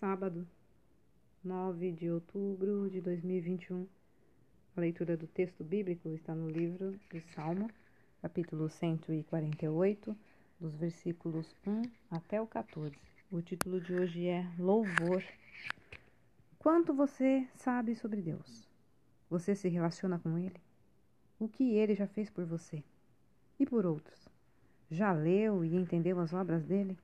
Sábado, 9 de outubro de 2021. A leitura do texto bíblico está no livro de Salmo, capítulo 148, dos versículos 1 até o 14. O título de hoje é Louvor. Quanto você sabe sobre Deus? Você se relaciona com Ele? O que Ele já fez por você? E por outros? Já leu e entendeu as obras dele?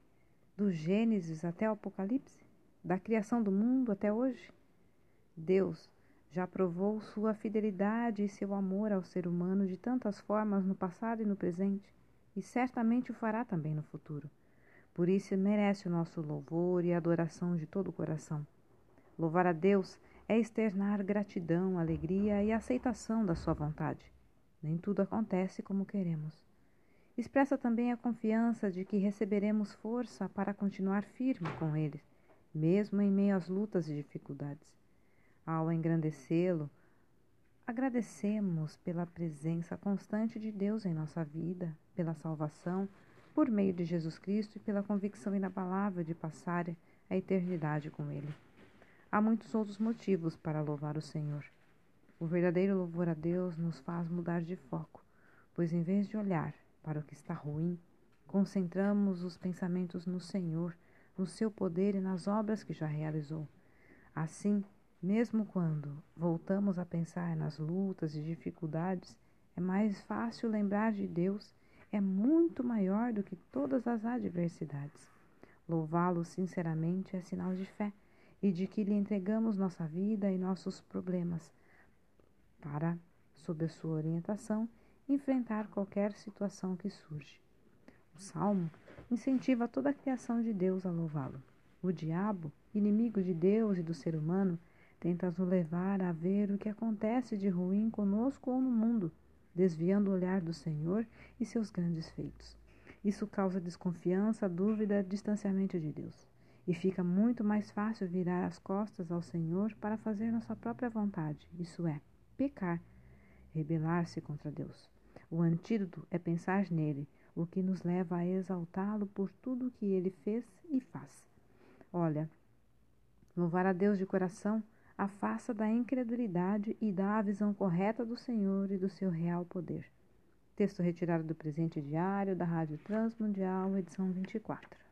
Do Gênesis até o Apocalipse? Da criação do mundo até hoje? Deus já provou sua fidelidade e seu amor ao ser humano de tantas formas no passado e no presente, e certamente o fará também no futuro. Por isso merece o nosso louvor e adoração de todo o coração. Louvar a Deus é externar gratidão, alegria e aceitação da sua vontade. Nem tudo acontece como queremos. Expressa também a confiança de que receberemos força para continuar firme com Ele mesmo em meio às lutas e dificuldades. Ao engrandecê-lo, agradecemos pela presença constante de Deus em nossa vida, pela salvação, por meio de Jesus Cristo e pela convicção inabalável de passar a eternidade com Ele. Há muitos outros motivos para louvar o Senhor. O verdadeiro louvor a Deus nos faz mudar de foco, pois em vez de olhar para o que está ruim, concentramos os pensamentos no Senhor no seu poder e nas obras que já realizou. Assim, mesmo quando voltamos a pensar nas lutas e dificuldades, é mais fácil lembrar de Deus, é muito maior do que todas as adversidades. Louvá-lo sinceramente é sinal de fé e de que lhe entregamos nossa vida e nossos problemas para, sob a sua orientação, enfrentar qualquer situação que surge. O salmo incentiva toda a criação de Deus a louvá-lo. O diabo, inimigo de Deus e do ser humano, tenta nos levar a ver o que acontece de ruim conosco ou no mundo, desviando o olhar do Senhor e seus grandes feitos. Isso causa desconfiança, dúvida, distanciamento de Deus. E fica muito mais fácil virar as costas ao Senhor para fazer nossa própria vontade, isso é, pecar, rebelar-se contra Deus. O antídoto é pensar nele, o que nos leva a exaltá-lo por tudo o que ele fez e faz. Olha, louvar a Deus de coração afasta da incredulidade e dá a visão correta do Senhor e do seu real poder. Texto retirado do presente diário da Rádio Transmundial, edição 24.